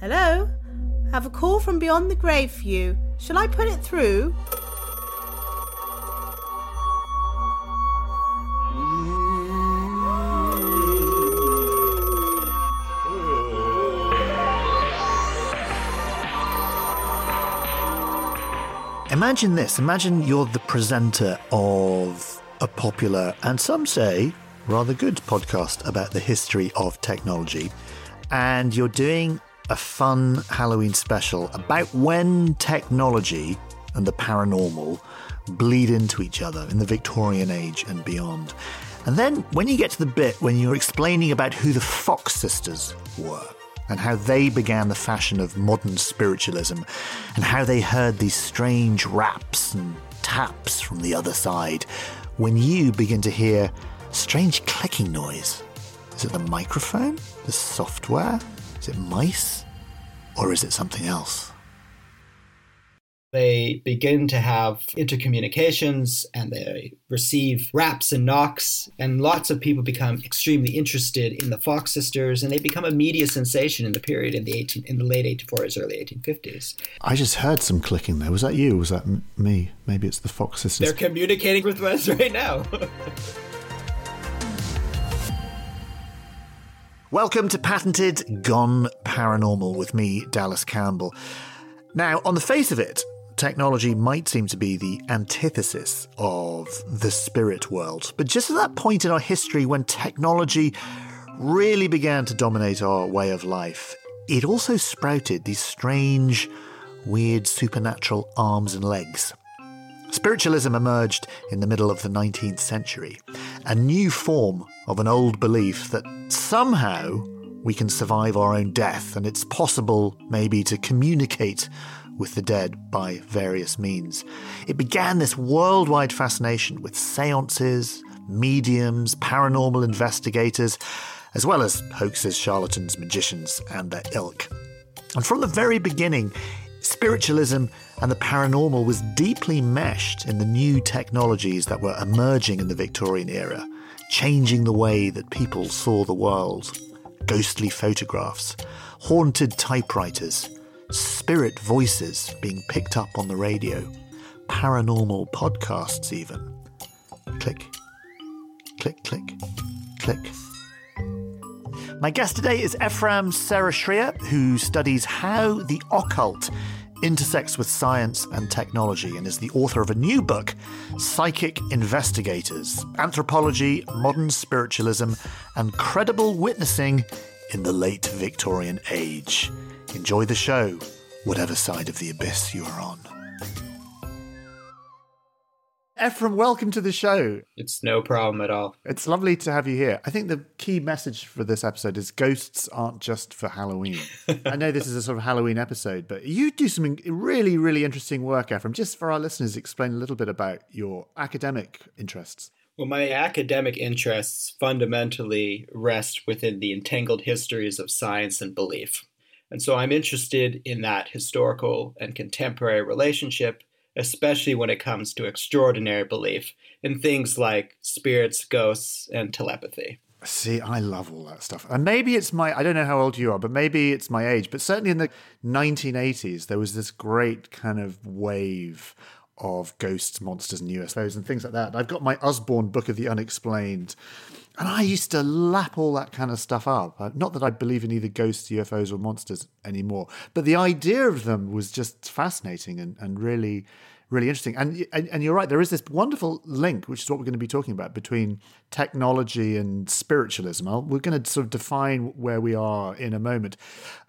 Hello? I Have a call from beyond the grave for you. Shall I put it through? Imagine this. Imagine you're the presenter of a popular and some say rather good podcast about the history of technology. And you're doing a fun Halloween special about when technology and the paranormal bleed into each other in the Victorian age and beyond. And then when you get to the bit when you're explaining about who the Fox sisters were, and how they began the fashion of modern spiritualism, and how they heard these strange raps and taps from the other side, when you begin to hear strange clicking noise. Is it the microphone? The software? Is it mice? Or is it something else? They begin to have intercommunications and they receive raps and knocks, and lots of people become extremely interested in the Fox sisters, and they become a media sensation in the period in the 18, in the late 1840s, early 1850s. I just heard some clicking there. Was that you? Was that m- me? Maybe it's the Fox sisters. They're communicating with us right now. Welcome to Patented Gone Paranormal with me, Dallas Campbell. Now, on the face of it, technology might seem to be the antithesis of the spirit world. But just at that point in our history when technology really began to dominate our way of life, it also sprouted these strange, weird supernatural arms and legs. Spiritualism emerged in the middle of the 19th century, a new form of an old belief that somehow we can survive our own death and it's possible maybe to communicate with the dead by various means. It began this worldwide fascination with seances, mediums, paranormal investigators, as well as hoaxes, charlatans, magicians, and their ilk. And from the very beginning, spiritualism and the paranormal was deeply meshed in the new technologies that were emerging in the Victorian era, changing the way that people saw the world. Ghostly photographs, haunted typewriters, spirit voices being picked up on the radio, paranormal podcasts, even. Click, click, click, click. My guest today is Efram Sera-Shriar, who studies how the occult intersects with science and technology and is the author of a new book, Psychic Investigators Anthropology, Modern Spiritualism, and Credible Witnessing in the Late Victorian Age. Enjoy the show, whatever side of the abyss you are on. Efram, welcome to the show. it's no problem at all. It's lovely to have you here. I think the key message for this episode is ghosts aren't just for Halloween. I know this is a sort of Halloween episode, but you do some really, really interesting work, Efram. Just for our listeners, explain a little bit about your academic interests. Well, my academic interests fundamentally rest within the entangled histories of science and belief. And so I'm interested in that historical and contemporary relationship, especially when it comes to extraordinary belief in things like spirits, ghosts, and telepathy. See, I love all that stuff. And maybe it's my, I don't know how old you are, but maybe it's my age. But certainly in the 1980s, there was this great kind of wave of ghosts, monsters, and UFOs and things like that. I've got my Usborne Book of the Unexplained. And I used to lap all that kind of stuff up. Uh, Not that I believe in either ghosts, UFOs, or monsters anymore, but the idea of them was just fascinating and, and really, really interesting. And, and and you're right, there is this wonderful link, which is what we're going to be talking about, between technology and spiritualism. I'll, we're going to sort of define where we are in a moment.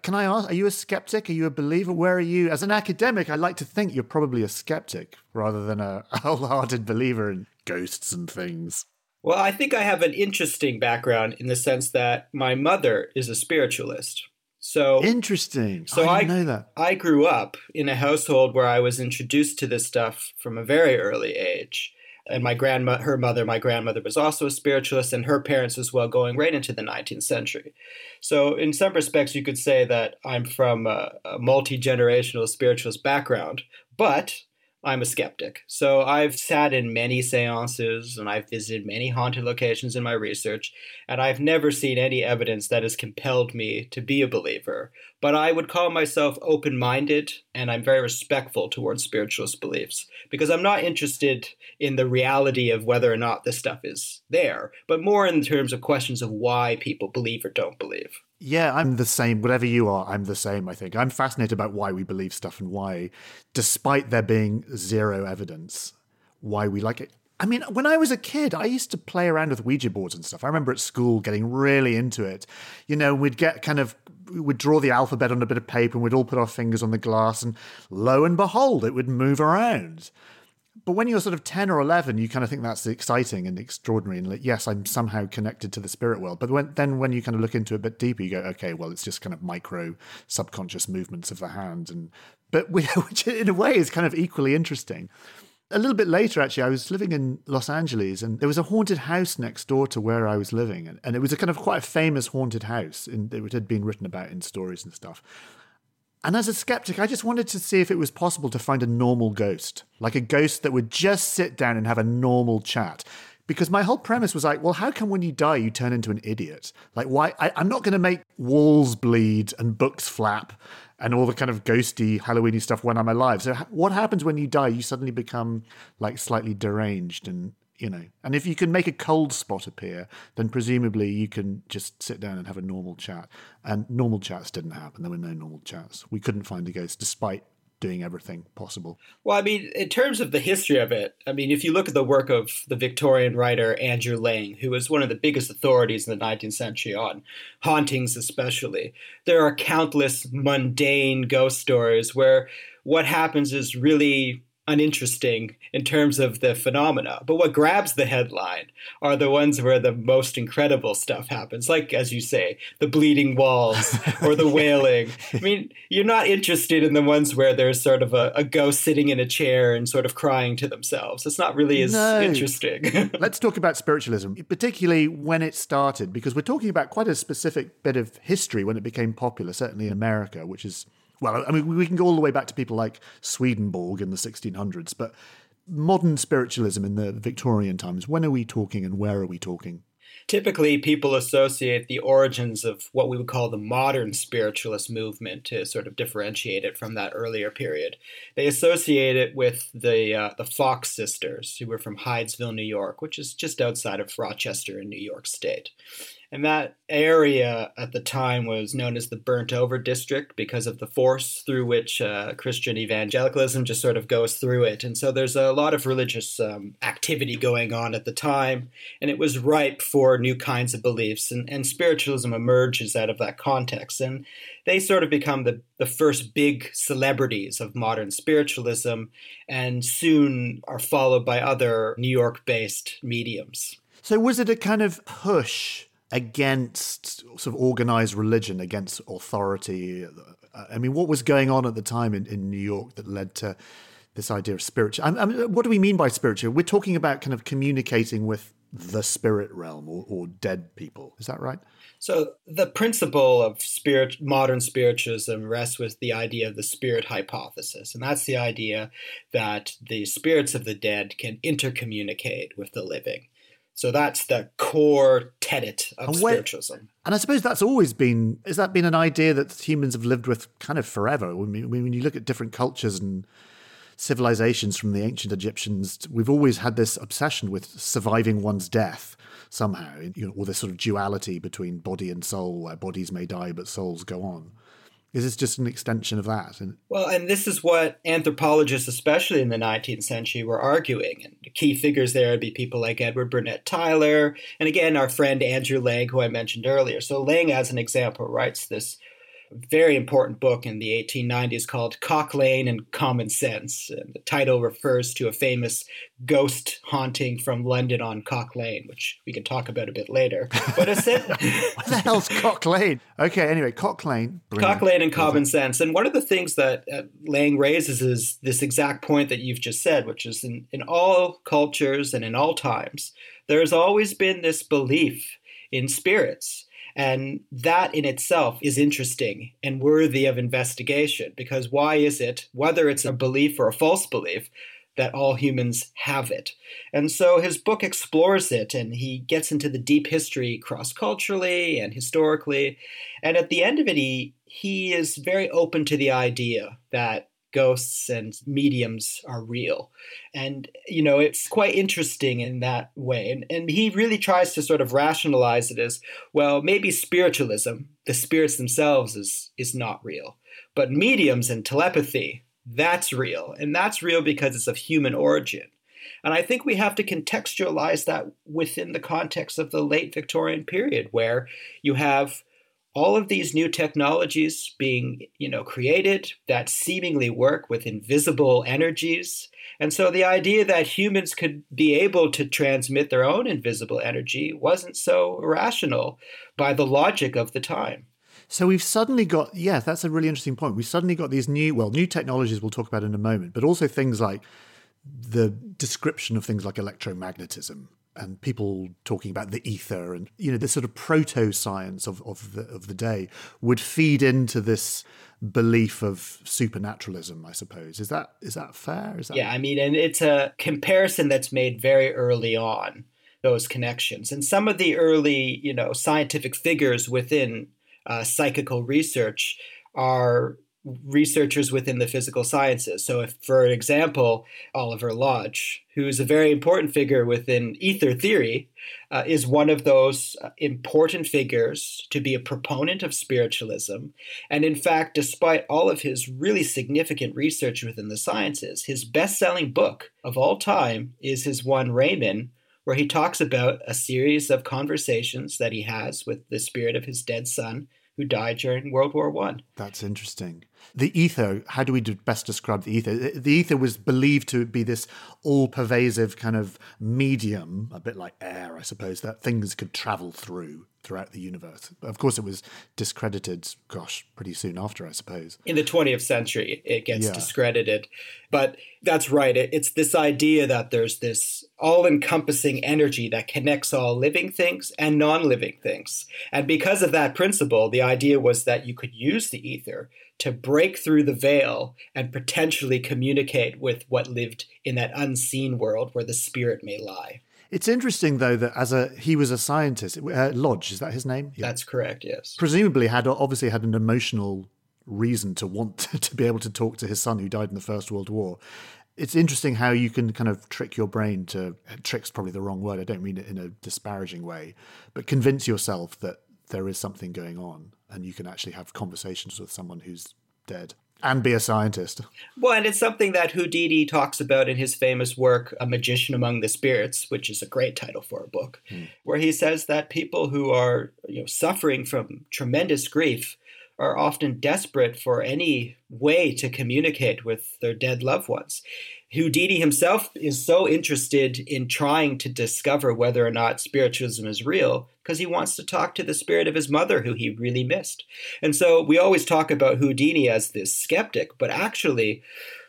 Can I ask, are you a skeptic? Are you a believer? Where are you? As an academic, I like to think you're probably a skeptic rather than a wholehearted believer in ghosts and things. Well, I think I have an interesting background in the sense that my mother is a spiritualist. So interesting. So I I, didn't know that. I grew up in a household where I was introduced to this stuff from a very early age. And my grandma, her mother, my grandmother was also a spiritualist, and her parents as well, going right into the 19th century. So, in some respects, you could say that I'm from a, a multi generational spiritualist background, but I'm a skeptic. So I've sat in many seances and I've visited many haunted locations in my research, and I've never seen any evidence that has compelled me to be a believer. But I would call myself open minded and I'm very respectful towards spiritualist beliefs because I'm not interested in the reality of whether or not this stuff is there, but more in terms of questions of why people believe or don't believe. Yeah, I'm the same. Whatever you are, I'm the same, I think. I'm fascinated about why we believe stuff and why, despite there being zero evidence, why we like it. I mean, when I was a kid, I used to play around with Ouija boards and stuff. I remember at school getting really into it. You know, we'd get kind of, we'd draw the alphabet on a bit of paper and we'd all put our fingers on the glass, and lo and behold, it would move around but when you're sort of 10 or 11 you kind of think that's exciting and extraordinary and like yes i'm somehow connected to the spirit world but when, then when you kind of look into it a bit deeper you go okay well it's just kind of micro subconscious movements of the hand and but we, which in a way is kind of equally interesting a little bit later actually i was living in los angeles and there was a haunted house next door to where i was living and, and it was a kind of quite a famous haunted house it had been written about in stories and stuff and as a skeptic, I just wanted to see if it was possible to find a normal ghost, like a ghost that would just sit down and have a normal chat. Because my whole premise was like, well, how come when you die you turn into an idiot? Like, why? I, am not going to make walls bleed and books flap and all the kind of ghosty Halloweeny stuff when I'm alive. So, what happens when you die? You suddenly become like slightly deranged and you know. And if you can make a cold spot appear, then presumably you can just sit down and have a normal chat. And normal chats didn't happen. There were no normal chats. We couldn't find a ghost despite doing everything possible. Well, I mean, in terms of the history of it, I mean, if you look at the work of the Victorian writer Andrew Lang, who was one of the biggest authorities in the 19th century on hauntings, especially, there are countless mundane ghost stories where what happens is really uninteresting in terms of the phenomena. But what grabs the headline are the ones where the most incredible stuff happens, like, as you say, the bleeding walls or the wailing. I mean, you're not interested in the ones where there's sort of a, a, ghost sitting in a chair and sort of crying to themselves. It's not really as no. interesting. Let's talk about spiritualism, particularly when it started, because we're talking about quite a specific bit of history when it became popular, certainly in America, which is well, I mean, we can go all the way back to people like Swedenborg in the 1600s, but modern spiritualism in the Victorian times, when are we talking and where are we talking? Typically, people associate the origins of what we would call the modern spiritualist movement to sort of differentiate it from that earlier period. They associate it with the uh, the Fox sisters, who were from Hydesville, New York, which is just outside of Rochester in New York State. And that area at the time was known as the burnt over district because of the force through which uh, Christian evangelicalism just sort of goes through it. And so there's a lot of religious um, activity going on at the time, and it was ripe for new kinds of beliefs. And, and spiritualism emerges out of that context. And they sort of become the, the first big celebrities of modern spiritualism and soon are followed by other New York based mediums. So, was it a kind of push against sort of organized religion, against authority. I mean, what was going on at the time in, in New York that led to this idea of spiritual? I mean, what do we mean by spiritual? We're talking about kind of communicating with the spirit realm or, or dead people. Is that right? So the principle of spirit, modern spiritualism rests with the idea of the spirit hypothesis, and that's the idea that the spirits of the dead can intercommunicate with the living. So that's the core tenet of and spiritualism. And I suppose that's always been, has that been an idea that humans have lived with kind of forever? When, when you look at different cultures and civilizations from the ancient Egyptians, we've always had this obsession with surviving one's death somehow, you know, or this sort of duality between body and soul, where bodies may die but souls go on. Is this just an extension of that? Well, and this is what anthropologists, especially in the 19th century, were arguing. And the key figures there would be people like Edward Burnett Tylor, and again, our friend Andrew Lang, who I mentioned earlier. So Lang, as an example, writes this very important book in the 1890s called Cock Lane and Common Sense. And the title refers to a famous ghost haunting from London on Cock Lane, which we can talk about a bit later. But what the hell's Cock Lane? Okay, anyway, Cock Lane. Brilliant. Cock Lane and Common Sense. And one of the things that uh, Lang raises is this exact point that you've just said, which is in, in all cultures and in all times, there has always been this belief in spirits and that in itself is interesting and worthy of investigation because why is it, whether it's a belief or a false belief, that all humans have it. And so his book explores it and he gets into the deep history cross culturally and historically. And at the end of it, he, he is very open to the idea that ghosts and mediums are real. And, you know, it's quite interesting in that way. And, and he really tries to sort of rationalize it as well, maybe spiritualism, the spirits themselves, is, is not real. But mediums and telepathy, that's real. And that's real because it's of human origin. And I think we have to contextualize that within the context of the late Victorian period, where you have all of these new technologies being you know created that seemingly work with invisible energies. And so the idea that humans could be able to transmit their own invisible energy wasn't so irrational by the logic of the time. So we've suddenly got yeah that's a really interesting point. We've suddenly got these new well new technologies we'll talk about in a moment but also things like the description of things like electromagnetism and people talking about the ether and you know the sort of proto science of of the of the day would feed into this belief of supernaturalism i suppose. Is that is that fair? Is that yeah i mean and it's a comparison that's made very early on those connections. And some of the early you know scientific figures within uh, psychical research are researchers within the physical sciences. So, if, for example, Oliver Lodge, who's a very important figure within ether theory, uh, is one of those uh, important figures to be a proponent of spiritualism. And in fact, despite all of his really significant research within the sciences, his best selling book of all time is his one, Raymond. Where he talks about a series of conversations that he has with the spirit of his dead son, who died during World War One. That's interesting. The ether, how do we best describe the ether? The ether was believed to be this all pervasive kind of medium, a bit like air, I suppose, that things could travel through throughout the universe. Of course, it was discredited, gosh, pretty soon after, I suppose. In the 20th century, it gets yeah. discredited. But that's right. It's this idea that there's this all encompassing energy that connects all living things and non living things. And because of that principle, the idea was that you could use the ether to break through the veil and potentially communicate with what lived in that unseen world where the spirit may lie. It's interesting though that as a he was a scientist. Uh, Lodge is that his name? Yeah. That's correct. Yes. Presumably had obviously had an emotional reason to want to, to be able to talk to his son who died in the First World War. It's interesting how you can kind of trick your brain to tricks probably the wrong word. I don't mean it in a disparaging way, but convince yourself that there is something going on and you can actually have conversations with someone who's dead and be a scientist. Well, and it's something that Houdini talks about in his famous work, A Magician Among the Spirits, which is a great title for a book, hmm. where he says that people who are you know, suffering from tremendous grief are often desperate for any way to communicate with their dead loved ones. Houdini himself is so interested in trying to discover whether or not spiritualism is real because he wants to talk to the spirit of his mother who he really missed. And so we always talk about Houdini as this skeptic, but actually,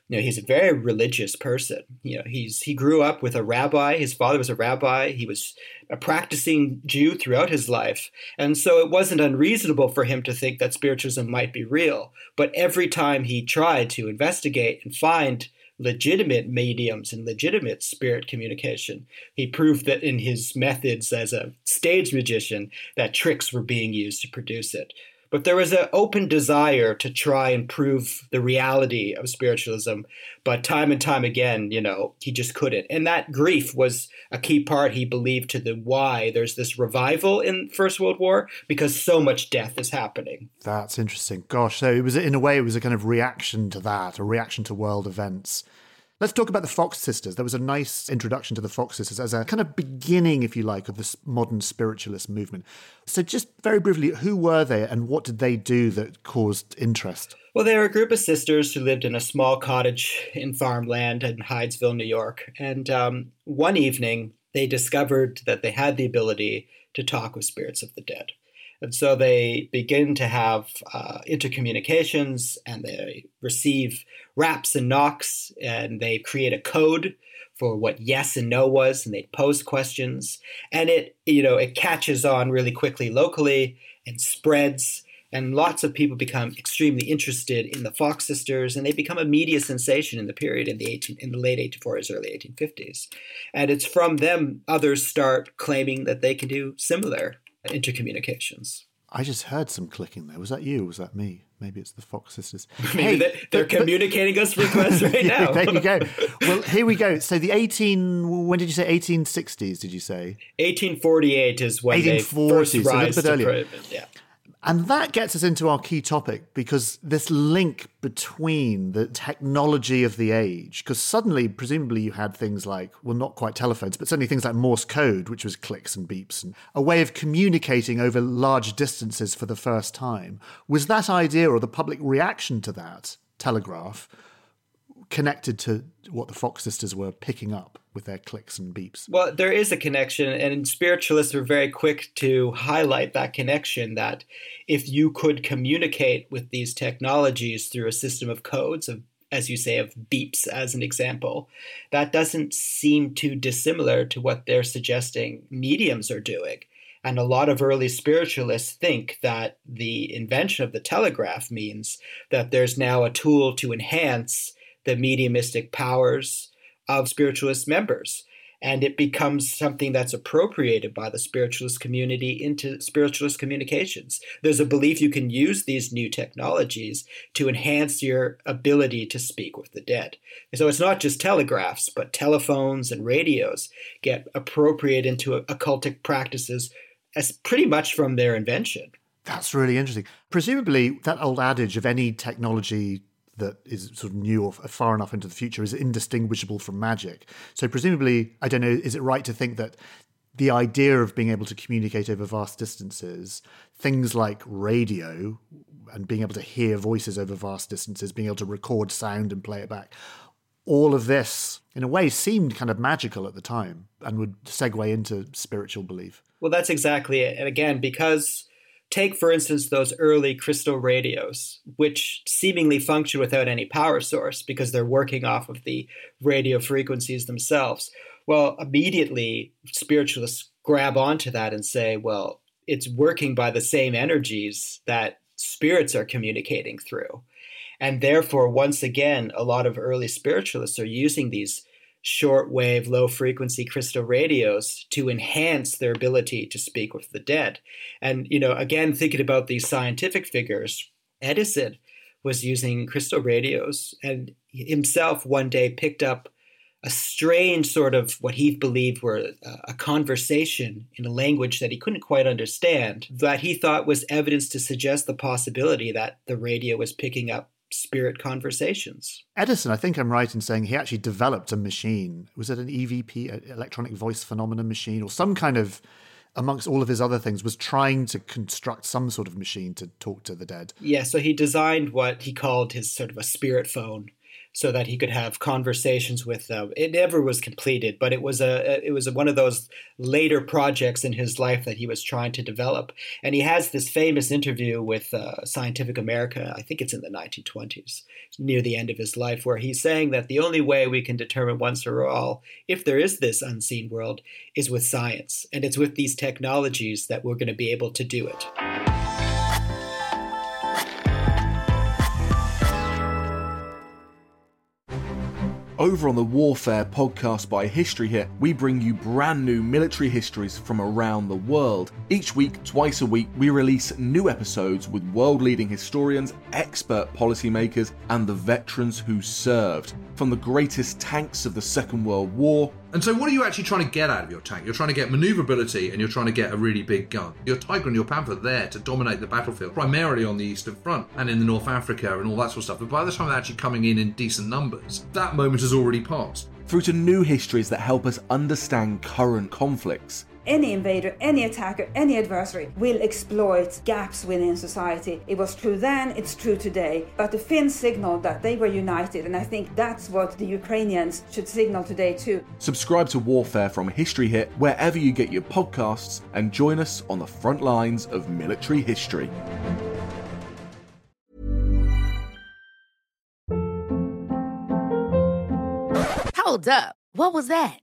you know, he's a very religious person. You know, he's he grew up with a rabbi. His father was a rabbi. He was a practicing Jew throughout his life, and so it wasn't unreasonable for him to think that spiritualism might be real. But every time he tried to investigate and find legitimate mediums and legitimate spirit communication. He proved that in his methods as a stage magician that tricks were being used to produce it. But there was an open desire to try and prove the reality of spiritualism. But time and time again, you know, he just couldn't. And that grief was a key part, he believed, to the why there's this revival in First World War because so much death is happening. That's interesting. Gosh, so it was in a way it was a kind of reaction to that, a reaction to world events Let's talk about the Fox sisters. There was a nice introduction to the Fox sisters as a kind of beginning, if you like, of this modern spiritualist movement. So, just very briefly, who were they and what did they do that caused interest? Well, they were a group of sisters who lived in a small cottage in farmland in Hydesville, New York. And um, one evening, they discovered that they had the ability to talk with spirits of the dead. And so they begin to have uh, intercommunications and they receive raps and knocks and they create a code for what yes and no was and they pose questions and it you know it catches on really quickly locally and spreads and lots of people become extremely interested in the Fox sisters, and they become a media sensation in the period in the 18, in the late 1840s, early 1850s. And it's from them others start claiming that they can do similar intercommunications. I just heard some clicking there. Was that you? was that me? Maybe it's the Fox sisters. Maybe hey, they, are communicating us requests right now. there you go. Well, here we go. So the 18, when did you say 1860s, did you say? 1848 is when 1840, they first rise so a little bit earlier. yeah. And that gets us into our key topic because this link between the technology of the age, because suddenly, presumably, you had things like, well, not quite telephones, but certainly things like Morse code, which was clicks and beeps, and a way of communicating over large distances for the first time. Was that idea or the public reaction to that telegraph connected to what the Fox sisters were picking up with their clicks and beeps. Well, there is a connection, and spiritualists are very quick to highlight that connection that if you could communicate with these technologies through a system of codes, of as you say, of beeps as an example, that doesn't seem too dissimilar to what they're suggesting mediums are doing. And a lot of early spiritualists think that the invention of the telegraph means that there's now a tool to enhance the mediumistic powers of spiritualist members. And it becomes something that's appropriated by the spiritualist community into spiritualist communications. There's a belief you can use these new technologies to enhance your ability to speak with the dead. So it's not just telegraphs, but telephones and radios get appropriated into occultic practices as pretty much from their invention. That's really interesting. Presumably, that old adage of any technology that is sort of new or far enough into the future is indistinguishable from magic. So presumably, I don't know, is it right to think that the idea of being able to communicate over vast distances, things like radio and being able to hear voices over vast distances, being able to record sound and play it back, all of this, in a way, seemed kind of magical at the time and would segue into spiritual belief. Well, that's exactly it. And again, because Take, for instance, those early crystal radios, which seemingly function without any power source because they're working off of the radio frequencies themselves. Well, immediately spiritualists grab onto that and say, well, it's working by the same energies that spirits are communicating through. And therefore, once again, a lot of early spiritualists are using these shortwave, low frequency crystal radios to enhance their ability to speak with the dead. And, you know, again, thinking about these scientific figures, Edison was using crystal radios and himself one day picked up a strange sort of what he believed were uh, a conversation in a language that he couldn't quite understand that he thought was evidence to suggest the possibility that the radio was picking up spirit conversations. Edison, I think I'm right in saying he actually developed a machine. Was it an EVP, electronic voice phenomenon machine, or some kind of, amongst all of his other things, was trying to construct some sort of machine to talk to the dead? Yeah, so he designed what he called his sort of a spirit phone so that he could have conversations with them. It never was completed, but it was a it was one of those later projects in his life that he was trying to develop. And he has this famous interview with uh, Scientific America. I think it's in the 1920s, near the end of his life, where he's saying that the only way we can determine once for all if there is this unseen world is with science, and it's with these technologies that we're going to be able to do it. Over on the Warfare podcast by History Hit, we bring you brand new military histories from around the world. Each week, twice a week, we release new episodes with world leading historians, expert policymakers, and the veterans who served. From the greatest tanks of the Second World War And so, what are you actually trying to get out of your tank? You're trying to get maneuverability and you're trying to get a really big gun. Your Tiger and your Panther there to dominate the battlefield, primarily on the Eastern Front and in the North Africa and all that sort of stuff. But by the time they're actually coming in in decent numbers, that moment has already passed. Through to new histories that help us understand current conflicts any invader, any attacker, any adversary will exploit gaps within society. It was true then, it's true today. But the Finns signaled that they were united, and I think that's what the Ukrainians should signal today too. Subscribe to Warfare from History Hit wherever you get your podcasts and join us on the front lines of military history. Hold up. What was that?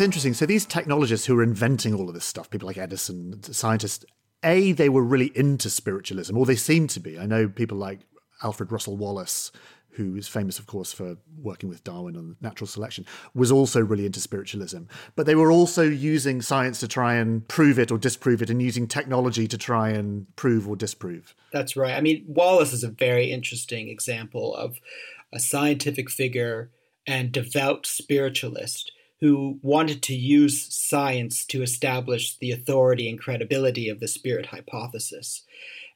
That's interesting. So these technologists who are inventing all of this stuff, people like Edison, scientists, A, they were really into spiritualism, or they seem to be. I know people like Alfred Russel Wallace, who is famous, of course, for working with Darwin on natural selection, was also really into spiritualism. But they were also using science to try and prove it or disprove it and using technology to try and prove or disprove. That's right. I mean, Wallace is a very interesting example of a scientific figure and devout spiritualist who wanted to use science to establish the authority and credibility of the spirit hypothesis.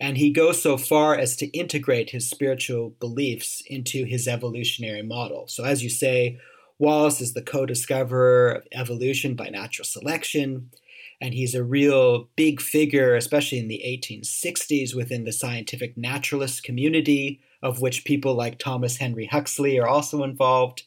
And he goes so far as to integrate his spiritual beliefs into his evolutionary model. So, as you say, Wallace is the co discoverer of evolution by natural selection. And he's a real big figure, especially in the 1860s, within the scientific naturalist community, of which people like Thomas Henry Huxley are also involved.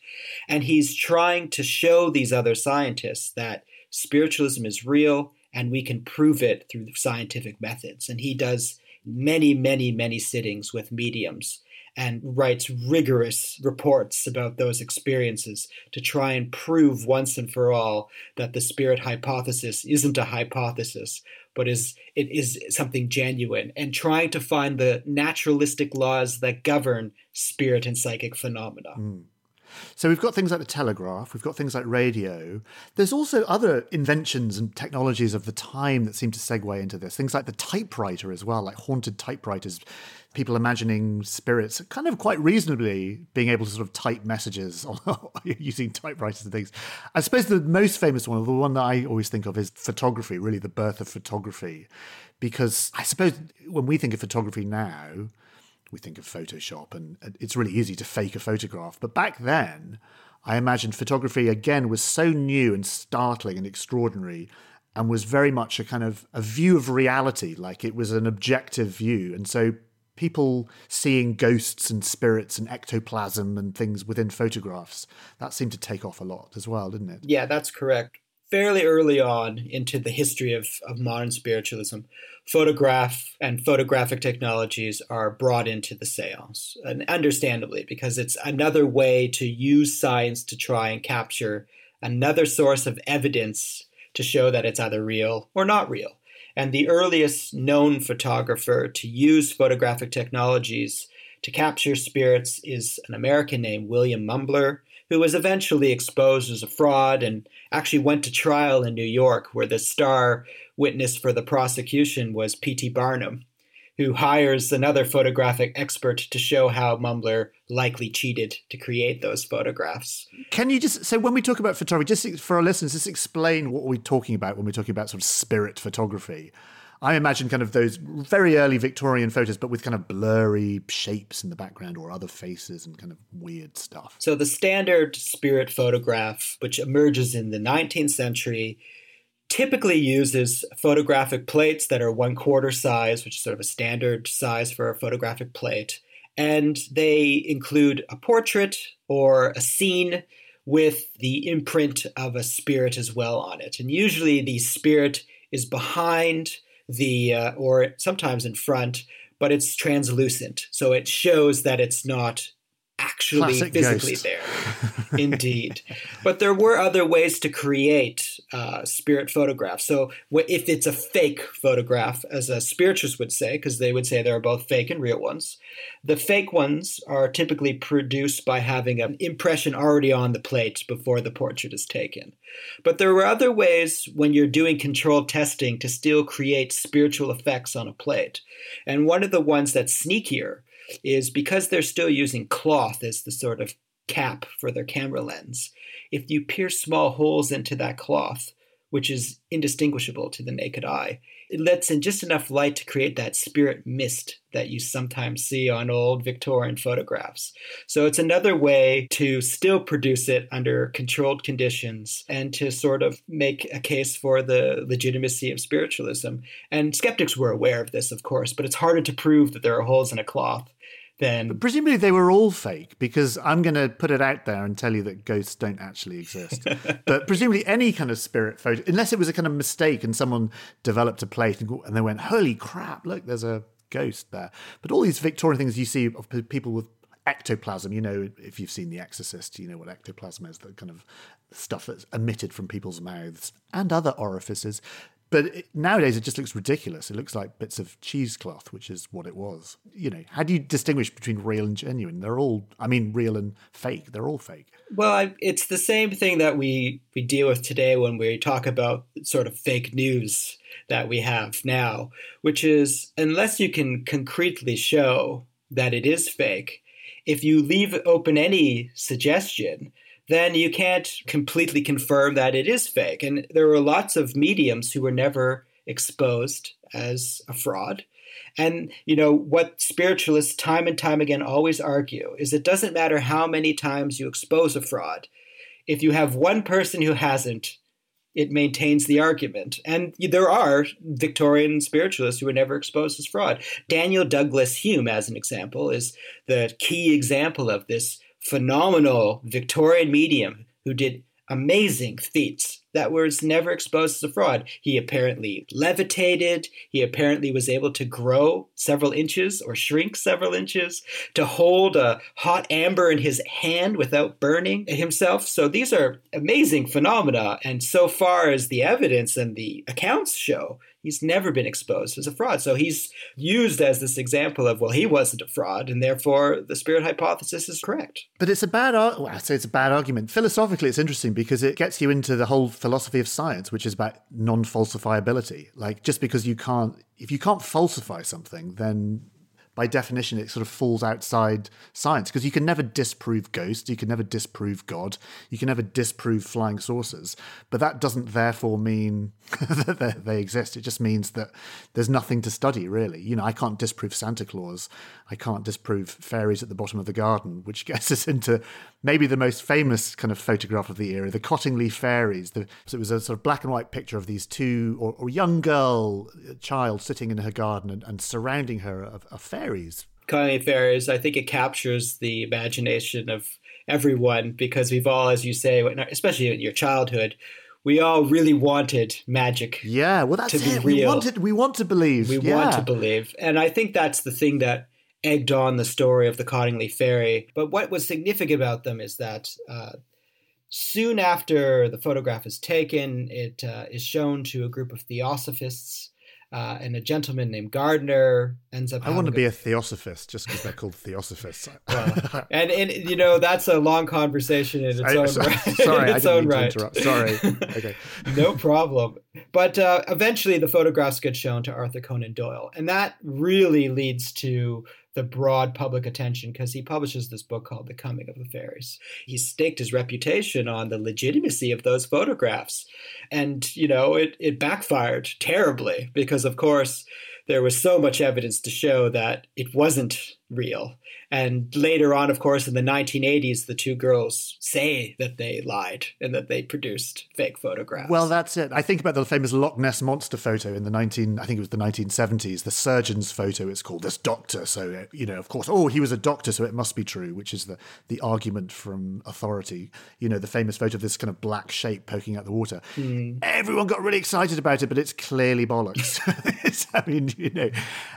And he's trying to show these other scientists that spiritualism is real and we can prove it through scientific methods. And he does many, many, many sittings with mediums and writes rigorous reports about those experiences to try and prove once and for all that the spirit hypothesis isn't a hypothesis, but is it is something genuine and trying to find the naturalistic laws that govern spirit and psychic phenomena. Mm. So we've got things like the telegraph, we've got things like radio. There's also other inventions and technologies of the time that seem to segue into this. Things like the typewriter as well, like haunted typewriters. People imagining spirits kind of quite reasonably being able to sort of type messages using typewriters and things. I suppose the most famous one, the one that I always think of, is photography, really the birth of photography. Because I suppose when we think of photography now, we think of Photoshop, and it's really easy to fake a photograph. But back then, I imagine photography again was so new and startling and extraordinary, and was very much a kind of a view of reality, like it was an objective view. And so people seeing ghosts and spirits and ectoplasm and things within photographs, that seemed to take off a lot as well, didn't it? Yeah, that's correct fairly early on into the history of, of modern spiritualism, photograph and photographic technologies are brought into the seance, and understandably, because it's another way to use science to try and capture another source of evidence to show that it's either real or not real. And the earliest known photographer to use photographic technologies to capture spirits is an American named William Mumler, who was eventually exposed as a fraud and actually went to trial in New York, where the star witness for the prosecution was P.T. Barnum, who hires another photographic expert to show how Mumler likely cheated to create those photographs. Can you just so when we talk about photography, just for our listeners, just explain what we're talking about when we're talking about sort of spirit photography? I imagine kind of those very early Victorian photos, but with kind of blurry shapes in the background or other faces and kind of weird stuff. So the standard spirit photograph, which emerges in the 19th century, typically uses photographic plates that are one quarter size, which is sort of a standard size for a photographic plate. And they include a portrait or a scene with the imprint of a spirit as well on it. And usually the spirit is behind the uh, or sometimes in front, but it's translucent, so it shows that it's not actually Classic physically ghost. there. Indeed. But there were other ways to create uh, spirit photographs. So if it's a fake photograph, as a spiritualist would say, because they would say there are both fake and real ones, the fake ones are typically produced by having an impression already on the plate before the portrait is taken. But there were other ways when you're doing controlled testing to still create spiritual effects on a plate. And one of the ones that's sneakier is because they're still using cloth as the sort of cap for their camera lens. If you pierce small holes into that cloth, which is indistinguishable to the naked eye, it lets in just enough light to create that spirit mist that you sometimes see on old Victorian photographs. So it's another way to still produce it under controlled conditions and to sort of make a case for the legitimacy of spiritualism. And skeptics were aware of this, of course, but it's harder to prove that there are holes in a cloth than Presumably they were all fake because I'm going to put it out there and tell you that ghosts don't actually exist. but presumably any kind of spirit photo, unless it was a kind of mistake and someone developed a plate and, and they went, holy crap, look, there's a ghost there. But all these Victorian things you see of people with ectoplasm, you know, if you've seen The Exorcist, you know what ectoplasm is, the kind of stuff that's emitted from people's mouths and other orifices. But it, nowadays, it just looks ridiculous. It looks like bits of cheesecloth, which is what it was. You know, how do you distinguish between real and genuine? They're all, I mean, real and fake. They're all fake. Well, I, it's the same thing that we, we deal with today when we talk about sort of fake news that we have now, which is unless you can concretely show that it is fake, if you leave open any suggestion, then you can't completely confirm that it is fake. And there were lots of mediums who were never exposed as a fraud. And you know what spiritualists time and time again always argue is it doesn't matter how many times you expose a fraud. If you have one person who hasn't, it maintains the argument. And there are Victorian spiritualists who were never exposed as fraud. Daniel Douglas Home, as an example, is the key example of this phenomenal Victorian medium who did amazing feats that was never exposed as a fraud. He apparently levitated. He apparently was able to grow several inches or shrink several inches, to hold a hot amber in his hand without burning himself. So these are amazing phenomena. And so far as the evidence and the accounts show, he's never been exposed as a fraud. So he's used as this example of, well, he wasn't a fraud, and therefore the spirit hypothesis is correct. But it's a bad, well, I say it's a bad argument. Philosophically, it's interesting because it gets you into the whole philosophy of science, which is about non-falsifiability. Like just because you can't, if you can't falsify something, then by definition it sort of falls outside science because you can never disprove ghosts, you can never disprove God, you can never disprove flying saucers. But that doesn't therefore mean that they- exist. It just means that there's nothing to study really. You know, I can't disprove Santa Claus, I can't disprove fairies at the bottom of the garden, which gets us into maybe the most famous kind of photograph of the era, the Cottingley fairies. The, so it was a sort of black and white picture of these two, or, or young girl, a child sitting in her garden and, and surrounding her are, are fairies. Cottingley Fairies, I think it captures the imagination of everyone because we've all, as you say, especially in your childhood, we all really wanted magic. Yeah, well, that's To be it. We real. wanted, we want to believe. We yeah. want to believe. And I think that's the thing that egged on the story of the Cottingley Fairy. But what was significant about them is that uh, soon after the photograph is taken, it uh, is shown to a group of theosophists. Uh, and a gentleman named Gardner ends up. I want to be a theosophist just because they're called theosophists. Well, and, and you know that's a long conversation in its I- own so- right. sorry, in I didn't own mean to interrupt. Sorry. Okay. no problem. But uh, eventually, the photographs get shown to Arthur Conan Doyle, and that really leads to the broad public attention because he publishes this book called The Coming of the Fairies. He staked his reputation on the legitimacy of those photographs, and you know it it backfired terribly because, of course. There was so much evidence to show that it wasn't real. And later on, of course, in the 1980s, the two girls say that they lied and that they produced fake photographs. Well, that's it. I think about the famous Loch Ness monster photo in the 19, I think it was the 1970s, the surgeon's photo. It's called this doctor. So, uh, you know, of course, oh, he was a doctor, so it must be true, which is the, the argument from authority. You know, the famous photo of this kind of black shape poking out the water. Everyone got really excited about it, but it's clearly bollocks. It's- I mean, you know,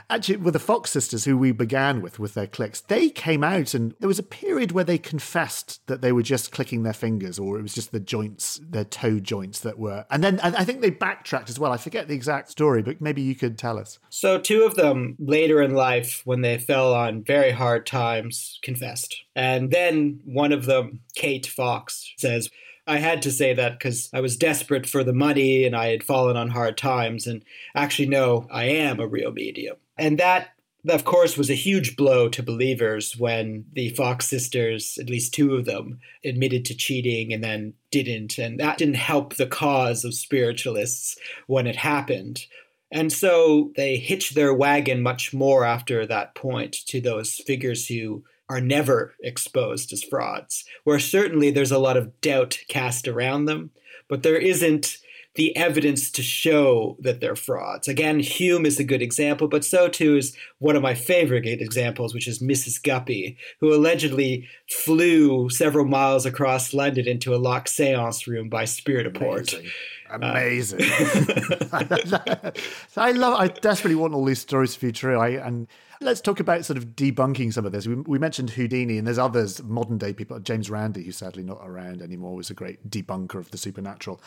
actually, with the Fox sisters, who we began with, with their clicks, they came out and there was a period where they confessed that they were just clicking their fingers or it was just the joints, their toe joints that were. And then I think they backtracked as well. I forget the exact story, but maybe you could tell us. So, two of them later in life, when they fell on very hard times, confessed. And then one of them, Kate Fox, says, I had to say that because I was desperate for the money and I had fallen on hard times. And actually, no, I am a real medium. And that, of course, was a huge blow to believers when the Fox sisters, at least two of them, admitted to cheating and then didn't. And that didn't help the cause of spiritualists when it happened. And so they hitched their wagon much more after that point to those figures who are never exposed as frauds, where certainly there's a lot of doubt cast around them, but there isn't the evidence to show that they're frauds. Again, Home is a good example, but so too is one of my favorite examples, which is Mrs. Guppy, who allegedly flew several miles across London into a locked seance room by Spiritaport. Amazing. Uh, I love. I desperately want all these stories to be true. I and let's talk about sort of debunking some of this. We, we, mentioned Houdini, and there's others, modern day people. James Randi, who's sadly not around anymore, was a great debunker of the supernatural.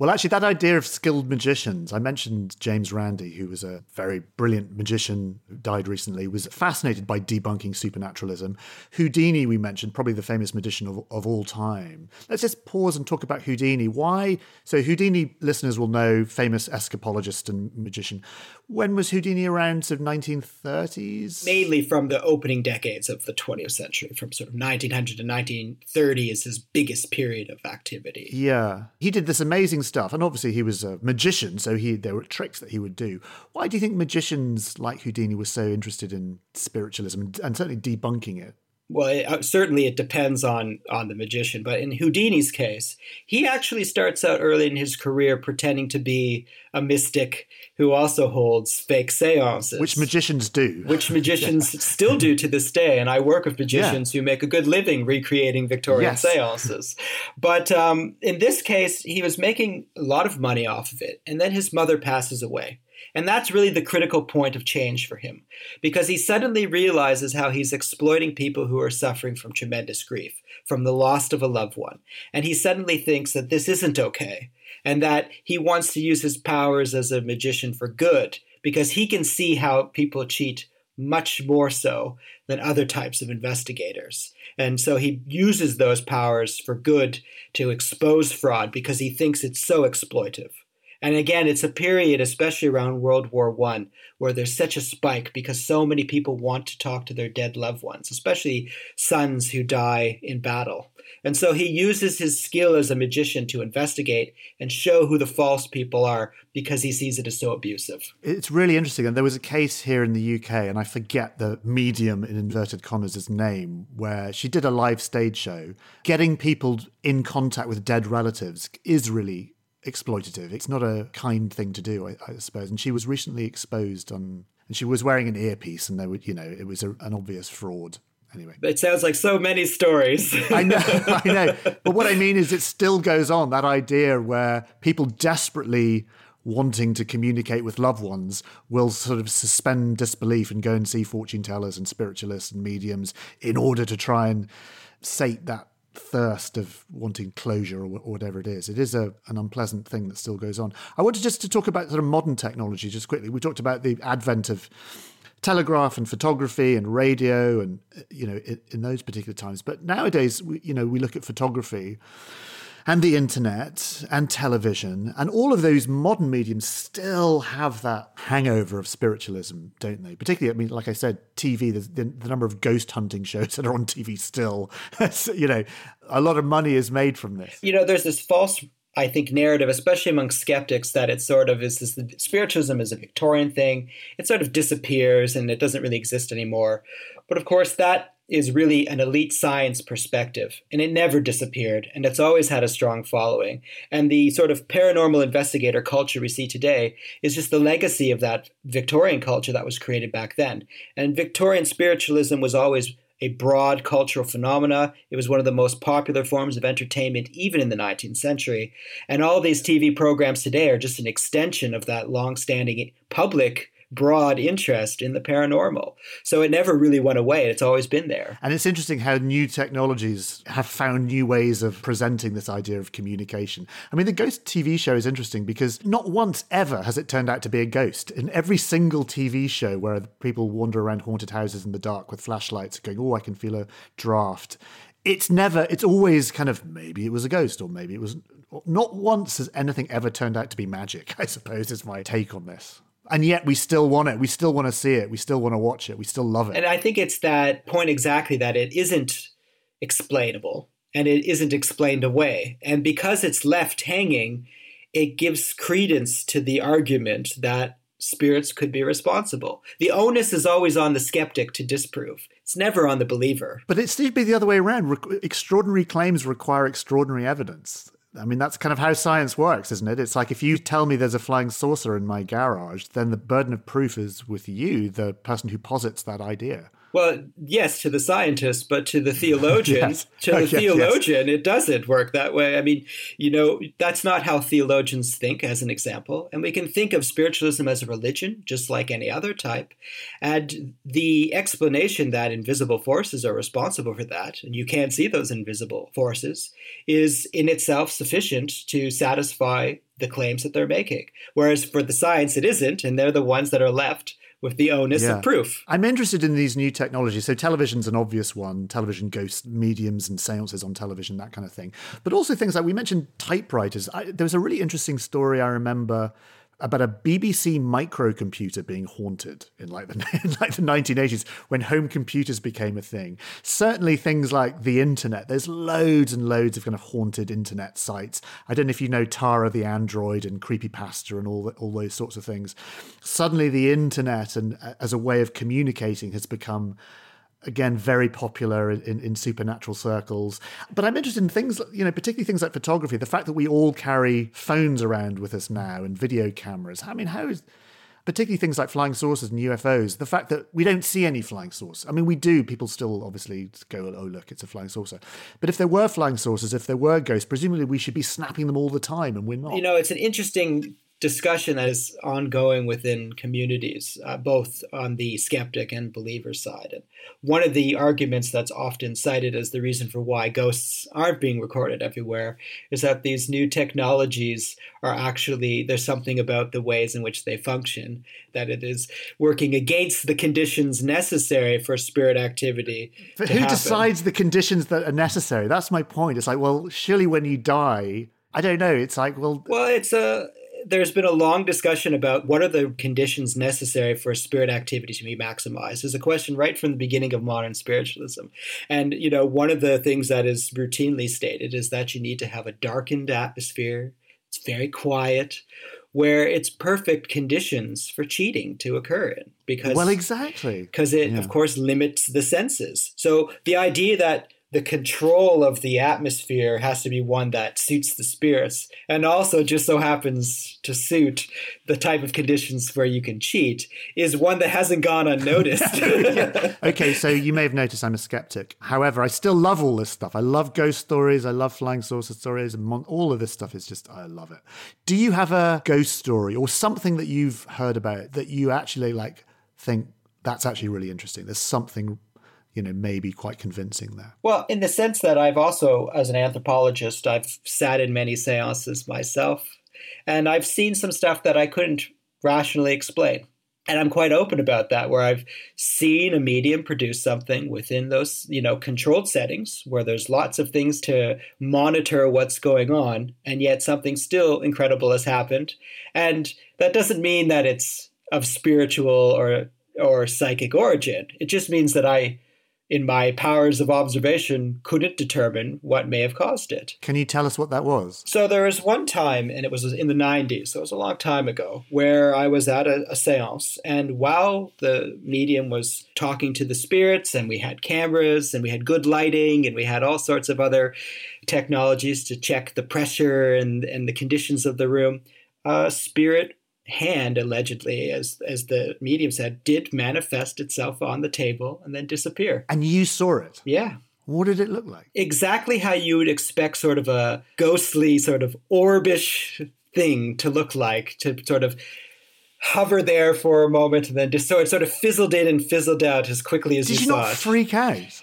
Well, actually, that idea of skilled magicians, I mentioned James Randi, who was a very brilliant magician who died recently, was fascinated by debunking supernaturalism. Houdini, we mentioned, probably the famous magician of, of all time. Let's just pause and talk about Houdini. Why? So, Houdini listeners will know, famous escapologist and magician. When was Houdini around? Sort of 1930s? Mainly from the opening decades of the 20th century, from sort of 1900 to 1930 is his biggest period of activity. Yeah. He did this amazing stuff. And obviously, he was a magician, so he there were tricks that he would do. Why do you think magicians like Houdini were so interested in spiritualism and, and certainly debunking it? Well, it, uh, certainly it depends on on the magician, but in Houdini's case, he actually starts out early in his career pretending to be a mystic who also holds fake seances, which magicians do, which magicians yeah. still do to this day. And I work with magicians yeah. who make a good living recreating Victorian yes. seances. But um, in this case, he was making a lot of money off of it, and then his mother passes away. And that's really the critical point of change for him, because he suddenly realizes how he's exploiting people who are suffering from tremendous grief, from the loss of a loved one. And he suddenly thinks that this isn't okay, and that he wants to use his powers as a magician for good, because he can see how people cheat much more so than other types of investigators. And so he uses those powers for good to expose fraud because he thinks it's so exploitive. And again, it's a period, especially around World War One, where there's such a spike because so many people want to talk to their dead loved ones, especially sons who die in battle. And so he uses his skill as a magician to investigate and show who the false people are because he sees it as so abusive. It's really interesting. And there was a case here in the UK, and I forget the medium in inverted commas' name, where she did a live stage show. Getting people in contact with dead relatives is really exploitative. It's not a kind thing to do, I, I, suppose. And she was recently exposed on, and she was wearing an earpiece, and there would, you know, it was a, an obvious fraud. Anyway, it sounds like so many stories. I know, I know. But what I mean is, it still goes on. That idea where people desperately wanting to communicate with loved ones will sort of suspend disbelief and go and see fortune tellers and spiritualists and mediums in order to try and sate that thirst of wanting closure or, or, whatever it is. It is a, an unpleasant thing that still goes on. I wanted just to talk about sort of modern technology just quickly. We talked about the advent of telegraph and photography and radio and you know in, in those particular times. But nowadays, we, you know, we look at photography and the internet and television and all of those modern mediums still have that hangover of spiritualism, don't they? Particularly, I mean, like I said, TV, the, the number of ghost hunting shows that are on TV still, you know, a lot of money is made from this. You know, there's this false I think, narrative, especially among skeptics, that it sort of is this spiritualism is a Victorian thing. It sort of disappears and it doesn't really exist anymore. But of course, that is really an elite science perspective, and it never disappeared, and it's always had a strong following. And the sort of paranormal investigator culture we see today is just the legacy of that Victorian culture that was created back then. And Victorian spiritualism was always a broad cultural phenomena. It was one of the most popular forms of entertainment even in the 19th century. And all these TV programs today are just an extension of that long-standing public broad interest in the paranormal. So it never really went away. It's always been there. And it's interesting how new technologies have found new ways of presenting this idea of communication. I mean, the Ghost TV show is interesting because not once ever has it turned out to be a ghost. In every single TV show where people wander around haunted houses in the dark with flashlights going, oh, I can feel a draft. It's never, it's always kind of maybe it was a ghost or maybe it was not once has anything ever turned out to be magic, I suppose, is my take on this and yet we still want it. We still want to see it. We still want to watch it. We still love it. And I think it's that point exactly that it isn't explainable and it isn't explained away. And because it's left hanging, it gives credence to the argument that spirits could be responsible. The onus is always on the skeptic to disprove. It's never on the believer. But it seems to be the other way around. Re- extraordinary claims require extraordinary evidence. I mean, that's kind of how science works, isn't it? It's like if you tell me there's a flying saucer in my garage, then the burden of proof is with you, the person who posits that idea. Well, yes, to the scientists, but to the theologians, yes. to the yes, theologian, yes. it doesn't work that way. I mean, you know, that's not how theologians think, as an example. And we can think of spiritualism as a religion, just like any other type. And the explanation that invisible forces are responsible for that, and you can't see those invisible forces, is in itself sufficient to satisfy the claims that they're making. Whereas for the science, it isn't, and they're the ones that are left with the onus yeah. of proof. I'm interested in these new technologies. So television's an obvious one, television ghost mediums and seances on television, that kind of thing. But also things like we mentioned typewriters. I, there was a really interesting story I remember about a BBC microcomputer being haunted in like the in like the 1980s when home computers became a thing. Certainly things like the internet. There's loads and loads of kind of haunted internet sites. I don't know if you know Tara the android and creepypasta and all all those sorts of things. Suddenly the internet and uh, as a way of communicating has become again very popular in, in supernatural circles. But i'm interested in things you know particularly things like photography the fact that we all carry phones around with us now and video cameras. I mean how is particularly things like flying saucers and ufos the fact that we don't see any flying saucers i mean we do people still obviously go oh look it's a flying saucer. But if there were flying saucers if there were ghosts presumably we should be snapping them all the time and we're not. You know it's an interesting discussion that is ongoing within communities, uh, both on the skeptic and believer side. And one of the arguments that's often cited as the reason for why ghosts aren't being recorded everywhere is that these new technologies are actually, there's something about the ways in which they function, that it is working against the conditions necessary for spirit activity. But who happen. decides the conditions that are necessary? That's my point. It's like, well, surely when you die, I don't know. It's like, well, well, it's a there's been a long discussion about what are the conditions necessary for spirit activity to be maximized. Is a question right from the beginning of modern spiritualism. And, you know, one of the things that is routinely stated is that you need to have a darkened atmosphere, it's very quiet, where it's perfect conditions for cheating to occur in. Because, well, exactly. Because it, yeah. of course, limits the senses. So the idea that the control of the atmosphere has to be one that suits the spirits and also just so happens to suit the type of conditions where you can cheat is one that hasn't gone unnoticed. Okay, so you may have noticed I'm a skeptic. However, I still love all this stuff. I love ghost stories, I love flying saucer stories, and all of this stuff is just, I love it. Do you have a ghost story or something that you've heard about that you actually like think that's actually really interesting? There's something you know, maybe quite convincing there. Well, in the sense that I've also, as an anthropologist, I've sat in many seances myself, and I've seen some stuff that I couldn't rationally explain. And I'm quite open about that, where I've seen a medium produce something within those, you know, controlled settings where there's lots of things to monitor what's going on, and yet something still incredible has happened. And that doesn't mean that it's of spiritual or or psychic origin. It just means that I in my powers of observation, couldn't determine what may have caused it. Can you tell us what that was? So there was one time, and it was in the 90s, so it was a long time ago, where I was at a, a seance, and while the medium was talking to the spirits, and we had cameras, and we had good lighting, and we had all sorts of other technologies to check the pressure and, and the conditions of the room, a spirit hand allegedly as as the medium said did manifest itself on the table and then disappear and you saw it yeah what did it look like exactly how you would expect sort of a ghostly sort of orbish thing to look like to sort of hover there for a moment and then just so it sort of fizzled in and fizzled out as quickly as Did you, you saw not it. freak out?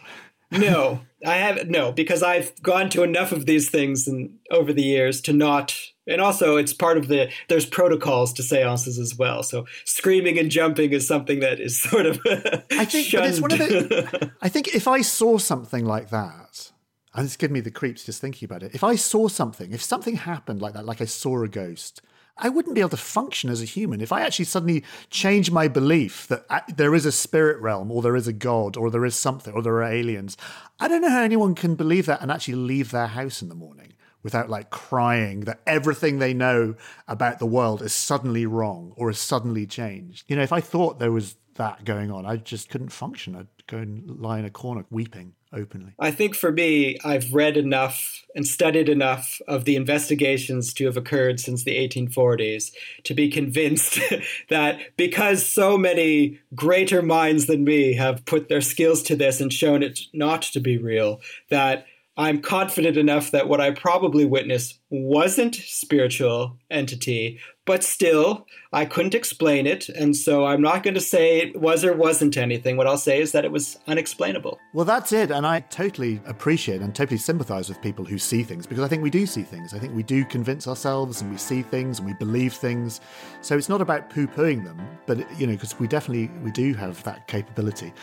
no, I have no because I've gone to enough of these things and over the years to not. And also, it's part of the there's protocols to seances as well. So screaming and jumping is something that is sort of I think, but it's one of the. I think if I saw something like that, and it's giving me the creeps just thinking about it. If I saw something, if something happened like that, like I saw a ghost, I wouldn't be able to function as a human. If I actually suddenly change my belief that uh, there is a spirit realm, or there is a god, or there is something, or there are aliens, I don't know how anyone can believe that and actually leave their house in the morning without like crying that everything they know about the world is suddenly wrong or is suddenly changed. You know, if I thought there was that going on, I just couldn't function. I'd go and lie in a corner weeping openly. I think for me, I've read enough and studied enough of the investigations to have occurred since the 1840s to be convinced that because so many greater minds than me have put their skills to this and shown it not to be real, that I'm confident enough that what I probably witnessed wasn't spiritual entity, but still I couldn't explain it, and so I'm not going to say it was or wasn't anything. What I'll say is that it was unexplainable. Well, that's it. And I totally appreciate and totally sympathize with people who see things because I think we do see things. I think we do convince ourselves and we see things and we believe things. So it's not about poo pooing them, but, you know, because we definitely, we do have that capability.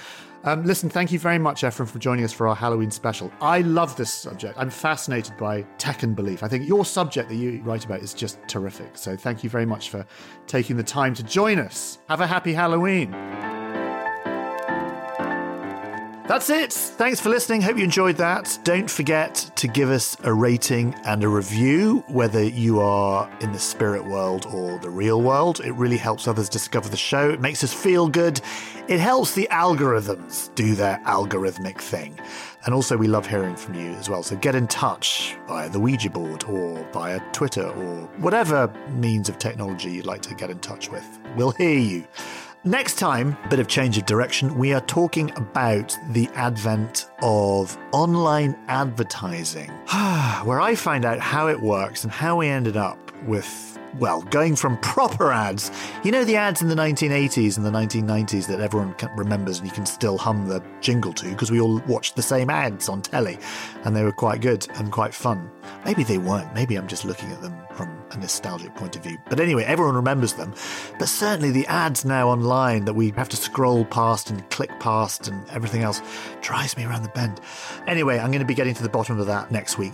Um, listen, thank you very much, Efram, for joining us for our Halloween special. I love this subject. I'm fascinated by tech and belief. I think your subject that you write about is just terrific. So thank you very much for taking the time to join us. Have a happy Halloween. That's it. Thanks for listening. Hope you enjoyed that. Don't forget to give us a rating and a review, whether you are in the spirit world or the real world. It really helps others discover the show. It makes us feel good. It helps the algorithms do their algorithmic thing. And also, we love hearing from you as well. So get in touch via the Ouija board or via Twitter or whatever means of technology you'd like to get in touch with. We'll hear you. Next time, bit of change of direction, we are talking about the advent of online advertising, where I find out how it works and how we ended up with well, going from proper ads, you know, the ads in the 1980s and the 1990s that everyone remembers and you can still hum the jingle to because we all watched the same ads on telly and they were quite good and quite fun. Maybe they weren't. Maybe I'm just looking at them from a nostalgic point of view. But anyway, everyone remembers them. But certainly the ads now online that we have to scroll past and click past and everything else drives me around the bend. Anyway, I'm going to be getting to the bottom of that next week.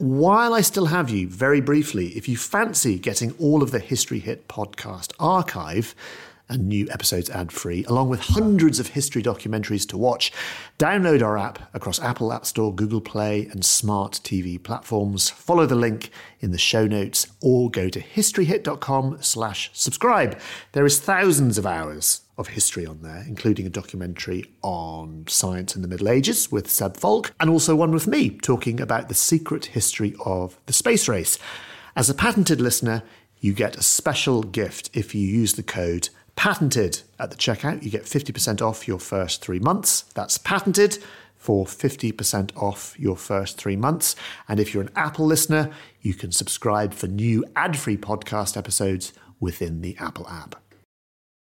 While I still have you, very briefly, if you fancy getting all of the History Hit podcast archive and new episodes ad free, along with hundreds of history documentaries to watch, download our app across Apple App Store, Google Play, and smart TV platforms. Follow the link in the show notes or go to historyhit.com slash subscribe. There is thousands of hours of history on there, including a documentary on science in the Middle Ages with Seb Falk, and also one with me talking about the secret history of the space race. As a patented listener, you get a special gift if you use the code patented at the checkout. You get 50% off your first three months. That's patented for 50% off your first three months. And if you're an Apple listener, you can subscribe for new ad free podcast episodes within the Apple app.